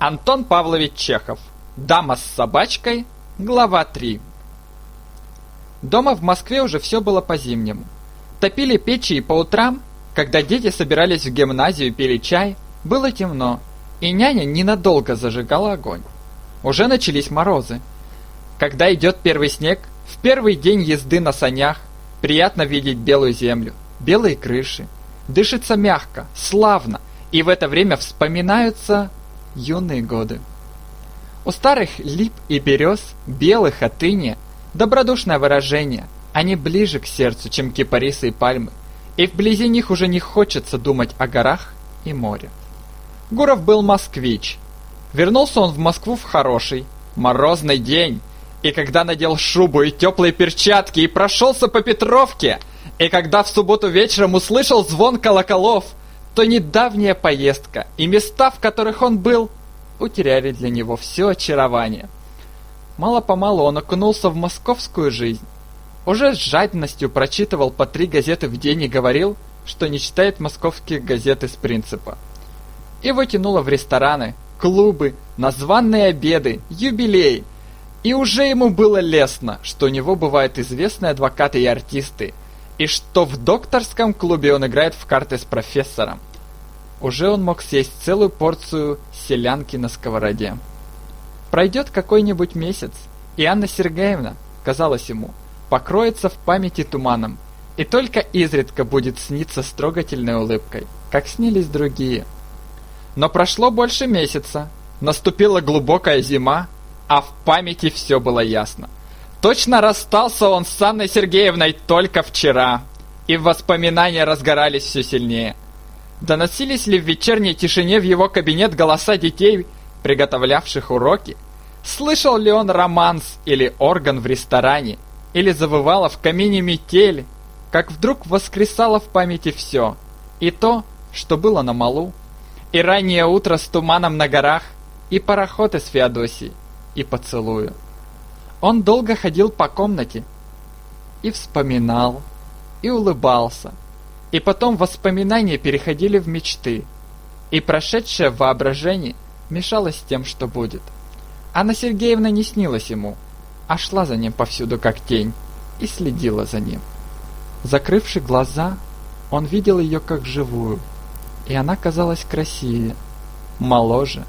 Антон Павлович Чехов. Дама с собачкой. Глава 3. Дома в Москве уже все было по-зимнему. Топили печи и по утрам, когда дети собирались в гимназию и пили чай, было темно, и няня ненадолго зажигала огонь. Уже начались морозы. Когда идет первый снег, в первый день езды на санях, приятно видеть белую землю, белые крыши. Дышится мягко, славно, и в это время вспоминаются юные годы. У старых лип и берез, белых от добродушное выражение. Они ближе к сердцу, чем кипарисы и пальмы, и вблизи них уже не хочется думать о горах и море. Гуров был москвич. Вернулся он в Москву в хороший, морозный день, и когда надел шубу и теплые перчатки и прошелся по Петровке, и когда в субботу вечером услышал звон колоколов – то недавняя поездка и места, в которых он был, утеряли для него все очарование. Мало-помалу он окунулся в московскую жизнь. Уже с жадностью прочитывал по три газеты в день и говорил, что не читает московские газеты с принципа. Его тянуло в рестораны, клубы, названные обеды, юбилеи. И уже ему было лестно, что у него бывают известные адвокаты и артисты, и что в докторском клубе он играет в карты с профессором. Уже он мог съесть целую порцию селянки на сковороде. Пройдет какой-нибудь месяц, и Анна Сергеевна, казалось ему, покроется в памяти туманом, и только изредка будет сниться с трогательной улыбкой, как снились другие. Но прошло больше месяца, наступила глубокая зима, а в памяти все было ясно. Точно расстался он с Анной Сергеевной только вчера, и воспоминания разгорались все сильнее. Доносились ли в вечерней тишине в его кабинет голоса детей, приготовлявших уроки? Слышал ли он романс или орган в ресторане? Или завывала в камине метель? Как вдруг воскресало в памяти все. И то, что было на малу. И раннее утро с туманом на горах. И пароход из Феодосии. И поцелую. Он долго ходил по комнате и вспоминал, и улыбался. И потом воспоминания переходили в мечты, и прошедшее воображение мешалось с тем, что будет. Анна Сергеевна не снилась ему, а шла за ним повсюду как тень и следила за ним. Закрывши глаза, он видел ее как живую, и она казалась красивее, моложе,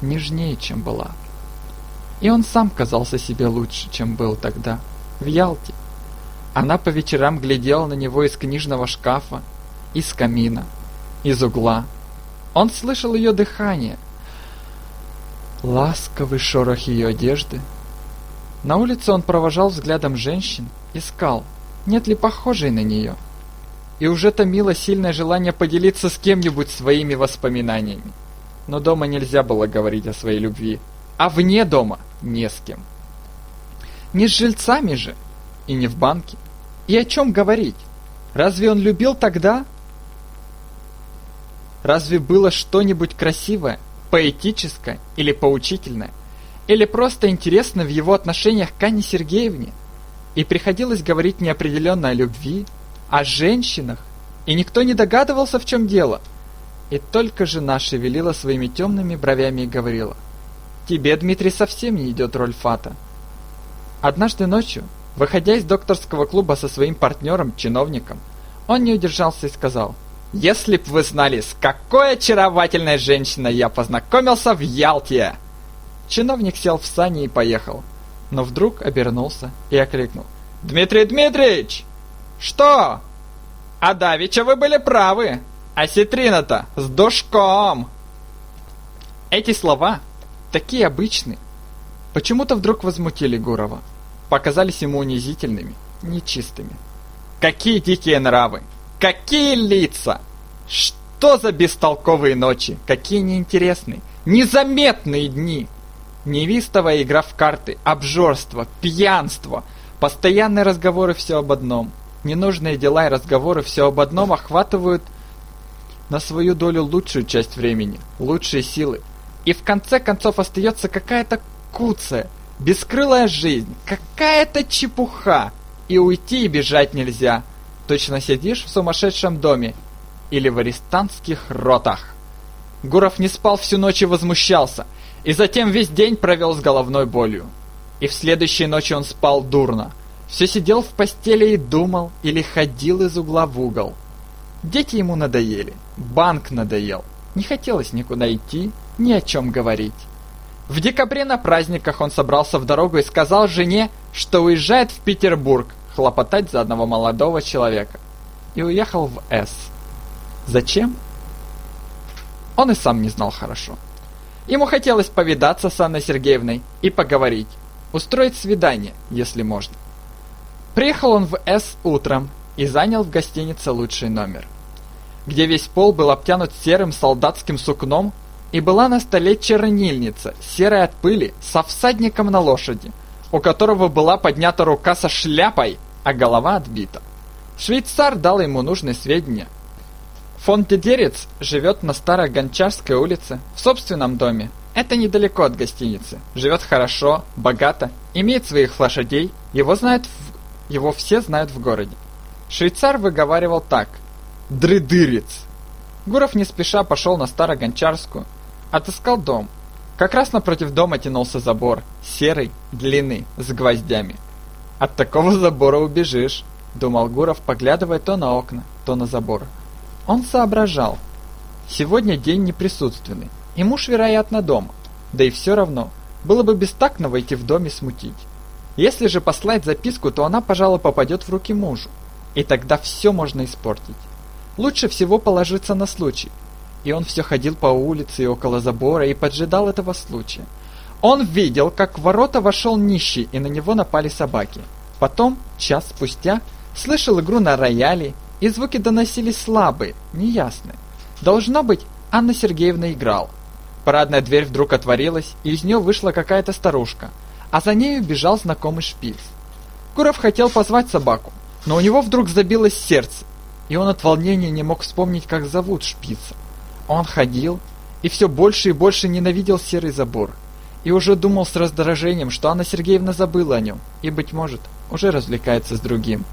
нежнее, чем была. И он сам казался себе лучше, чем был тогда, в Ялте. Она по вечерам глядела на него из книжного шкафа, из камина, из угла. Он слышал ее дыхание, ласковый шорох ее одежды. На улице он провожал взглядом женщин, искал, нет ли похожей на нее. И уже томило сильное желание поделиться с кем-нибудь своими воспоминаниями. Но дома нельзя было говорить о своей любви, а вне дома не с кем. Не с жильцами же, и не в банке. И о чем говорить? Разве он любил тогда? Разве было что-нибудь красивое, поэтическое или поучительное? Или просто интересно в его отношениях к Анне Сергеевне? И приходилось говорить неопределенно о любви, о женщинах, и никто не догадывался, в чем дело. И только жена шевелила своими темными бровями и говорила – Тебе, Дмитрий, совсем не идет роль Фата. Однажды ночью, выходя из докторского клуба со своим партнером, чиновником, он не удержался и сказал, «Если б вы знали, с какой очаровательной женщиной я познакомился в Ялте!» Чиновник сел в сани и поехал, но вдруг обернулся и окликнул, «Дмитрий Дмитриевич!» «Что?» «А вы были правы, а Ситрина-то с душком!» Эти слова такие обычные, почему-то вдруг возмутили Гурова, показались ему унизительными, нечистыми. Какие дикие нравы! Какие лица! Что за бестолковые ночи! Какие неинтересные, незаметные дни! Невистовая игра в карты, обжорство, пьянство, постоянные разговоры все об одном. Ненужные дела и разговоры все об одном охватывают на свою долю лучшую часть времени, лучшие силы, и в конце концов остается какая-то куцая, бескрылая жизнь, какая-то чепуха. И уйти и бежать нельзя. Точно сидишь в сумасшедшем доме или в арестантских ротах. Гуров не спал всю ночь и возмущался, и затем весь день провел с головной болью. И в следующей ночи он спал дурно. Все сидел в постели и думал, или ходил из угла в угол. Дети ему надоели, банк надоел. Не хотелось никуда идти, ни о чем говорить. В декабре на праздниках он собрался в дорогу и сказал жене, что уезжает в Петербург хлопотать за одного молодого человека. И уехал в С. Зачем? Он и сам не знал хорошо. Ему хотелось повидаться с Анной Сергеевной и поговорить, устроить свидание, если можно. Приехал он в С утром и занял в гостинице лучший номер, где весь пол был обтянут серым солдатским сукном и была на столе чернильница, серая от пыли, со всадником на лошади, у которого была поднята рука со шляпой, а голова отбита. Швейцар дал ему нужные сведения. Фон Дедерец живет на Старой Гончарской улице, в собственном доме. Это недалеко от гостиницы. Живет хорошо, богато, имеет своих лошадей, его знают в... его все знают в городе. Швейцар выговаривал так. Дрыдырец. Гуров не спеша пошел на Старогончарскую, отыскал дом. Как раз напротив дома тянулся забор, серый, длинный, с гвоздями. От такого забора убежишь, думал Гуров, поглядывая то на окна, то на забор. Он соображал. Сегодня день неприсутственный, и муж, вероятно, дома. Да и все равно, было бы бестактно войти в дом и смутить. Если же послать записку, то она, пожалуй, попадет в руки мужу. И тогда все можно испортить. Лучше всего положиться на случай. И он все ходил по улице и около забора и поджидал этого случая. Он видел, как в ворота вошел нищий, и на него напали собаки. Потом, час спустя, слышал игру на рояле, и звуки доносились слабые, неясные. Должно быть, Анна Сергеевна играла. Парадная дверь вдруг отворилась, и из нее вышла какая-то старушка, а за нею бежал знакомый шпиц. Гуров хотел позвать собаку, но у него вдруг забилось сердце, и он от волнения не мог вспомнить, как зовут шпица. Он ходил и все больше и больше ненавидел серый забор, и уже думал с раздражением, что Анна Сергеевна забыла о нем, и, быть может, уже развлекается с другим.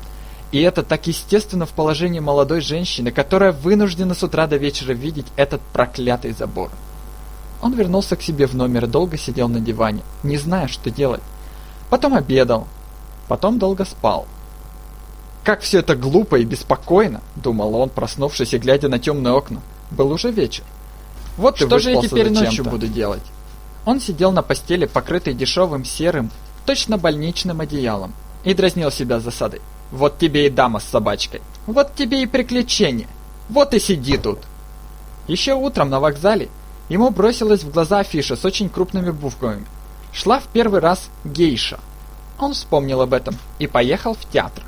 И это так естественно в положении молодой женщины, которая вынуждена с утра до вечера видеть этот проклятый забор. Он вернулся к себе в номер и долго сидел на диване, не зная, что делать. Потом обедал, потом долго спал. Как все это глупо и беспокойно, думал он, проснувшись и глядя на темные окна. Был уже вечер. Вот что же я теперь ночью буду делать? Он сидел на постели, покрытой дешевым серым, точно больничным одеялом, и дразнил себя засадой. Вот тебе и дама с собачкой. Вот тебе и приключение. Вот и сиди тут. Еще утром на вокзале ему бросилась в глаза афиша с очень крупными буквами. Шла в первый раз гейша. Он вспомнил об этом и поехал в театр.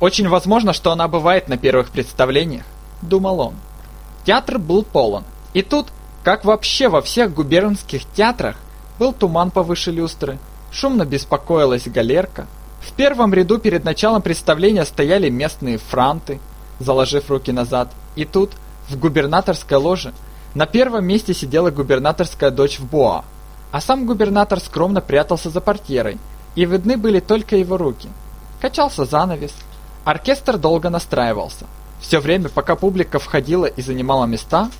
Очень возможно, что она бывает на первых представлениях, думал он. Театр был полон. И тут, как вообще во всех губернских театрах, был туман повыше люстры, шумно беспокоилась галерка. В первом ряду перед началом представления стояли местные франты, заложив руки назад. И тут, в губернаторской ложе, на первом месте сидела губернаторская дочь в Боа, а сам губернатор скромно прятался за портьерой, и видны были только его руки. Качался занавес, Оркестр долго настраивался. Все время, пока публика входила и занимала места,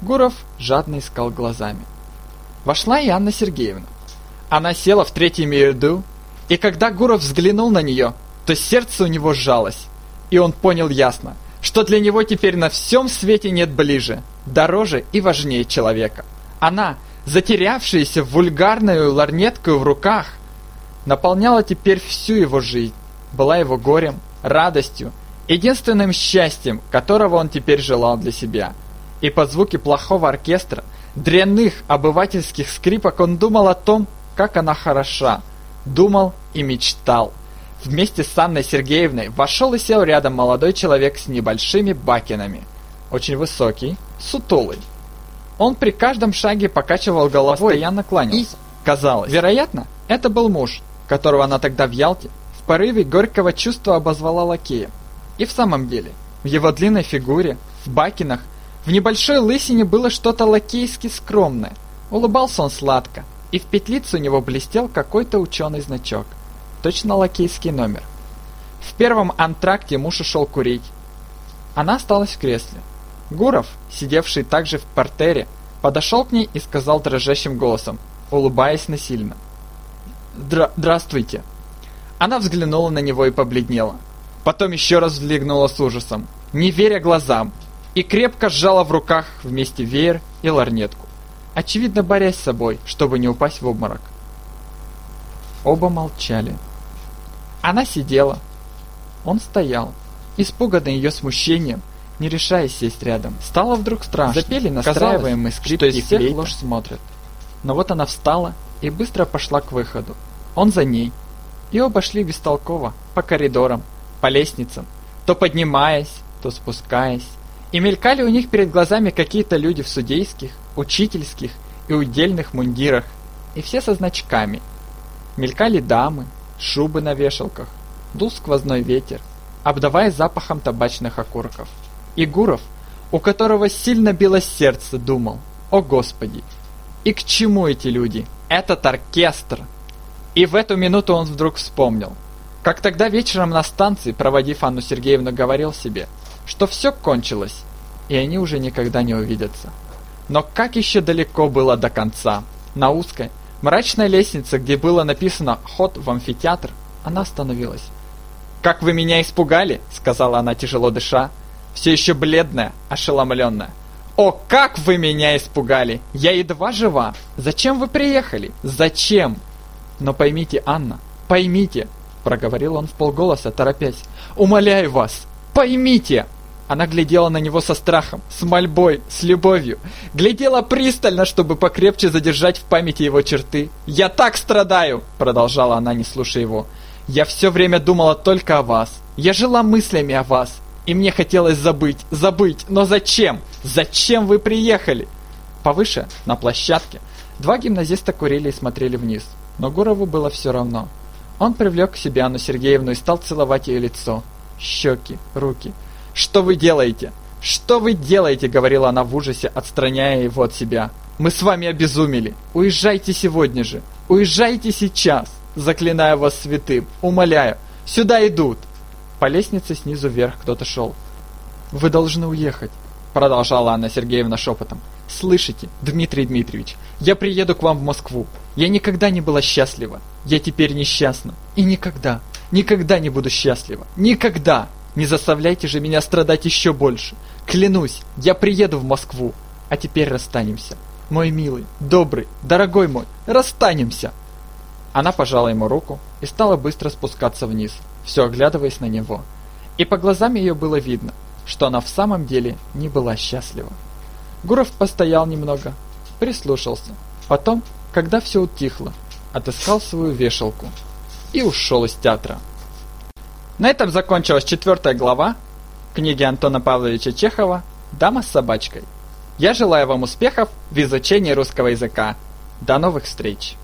Гуров жадно искал глазами. Вошла и Анна Сергеевна. Она села в третьем ряду, и когда Гуров взглянул на нее, то сердце у него сжалось, и он понял ясно, что для него теперь на всем свете нет ближе, дороже и важнее человека. Она, затерявшаяся в вульгарную ларнетку в руках, наполняла теперь всю его жизнь, была его горем, радостью, единственным счастьем, которого он теперь желал для себя. И под звуки плохого оркестра, дрянных обывательских скрипок он думал о том, как она хороша, думал и мечтал. Вместе с Анной Сергеевной вошел и сел рядом молодой человек с небольшими бакинами. Очень высокий, сутулый. Он при каждом шаге покачивал головой, постоянно кланялся. И, казалось, вероятно, это был муж, которого она тогда в Ялте в порыве горького чувства обозвала лакея. И в самом деле, в его длинной фигуре, в бакинах, в небольшой лысине было что-то лакейски скромное. Улыбался он сладко, и в петлице у него блестел какой-то ученый значок. Точно лакейский номер. В первом антракте муж ушел курить. Она осталась в кресле. Гуров, сидевший также в портере, подошел к ней и сказал дрожащим голосом, улыбаясь насильно. «Здравствуйте!» Она взглянула на него и побледнела. Потом еще раз взглянула с ужасом, не веря глазам, и крепко сжала в руках вместе веер и ларнетку, очевидно борясь с собой, чтобы не упасть в обморок. Оба молчали. Она сидела. Он стоял, испуганный ее смущением, не решаясь сесть рядом. Стало вдруг страшно. Запели настраиваемый скрип, что из всех ложь смотрят. Но вот она встала и быстро пошла к выходу. Он за ней. И оба шли бестолково, по коридорам, по лестницам, то поднимаясь, то спускаясь. И мелькали у них перед глазами какие-то люди в судейских, учительских и удельных мундирах, и все со значками. Мелькали дамы, шубы на вешалках, дул сквозной ветер, обдавая запахом табачных окурков. И Гуров, у которого сильно билось сердце, думал, «О Господи, и к чему эти люди? Этот оркестр!» И в эту минуту он вдруг вспомнил, как тогда вечером на станции, проводив Анну Сергеевну, говорил себе, что все кончилось, и они уже никогда не увидятся. Но как еще далеко было до конца? На узкой, мрачной лестнице, где было написано «Ход в амфитеатр», она остановилась. «Как вы меня испугали!» — сказала она, тяжело дыша, все еще бледная, ошеломленная. «О, как вы меня испугали! Я едва жива! Зачем вы приехали? Зачем?» «Но поймите, Анна, поймите!» — проговорил он в полголоса, торопясь. «Умоляю вас, поймите!» Она глядела на него со страхом, с мольбой, с любовью. Глядела пристально, чтобы покрепче задержать в памяти его черты. «Я так страдаю!» — продолжала она, не слушая его. Я все время думала только о вас. Я жила мыслями о вас. И мне хотелось забыть, забыть. Но зачем? Зачем вы приехали? Повыше, на площадке, два гимназиста курили и смотрели вниз. Но Гурову было все равно. Он привлек к себе Анну Сергеевну и стал целовать ее лицо, щеки, руки. «Что вы делаете? Что вы делаете?» — говорила она в ужасе, отстраняя его от себя. «Мы с вами обезумели. Уезжайте сегодня же. Уезжайте сейчас!» Заклинаю вас святым, умоляю, сюда идут!» По лестнице снизу вверх кто-то шел. «Вы должны уехать», — продолжала Анна Сергеевна шепотом. «Слышите, Дмитрий Дмитриевич, я приеду к вам в Москву. Я никогда не была счастлива. Я теперь несчастна. И никогда, никогда не буду счастлива. Никогда! Не заставляйте же меня страдать еще больше. Клянусь, я приеду в Москву. А теперь расстанемся. Мой милый, добрый, дорогой мой, расстанемся!» Она пожала ему руку и стала быстро спускаться вниз, все оглядываясь на него. И по глазам ее было видно, что она в самом деле не была счастлива. Гуров постоял немного, прислушался. Потом, когда все утихло, отыскал свою вешалку и ушел из театра. На этом закончилась четвертая глава книги Антона Павловича Чехова «Дама с собачкой». Я желаю вам успехов в изучении русского языка. До новых встреч!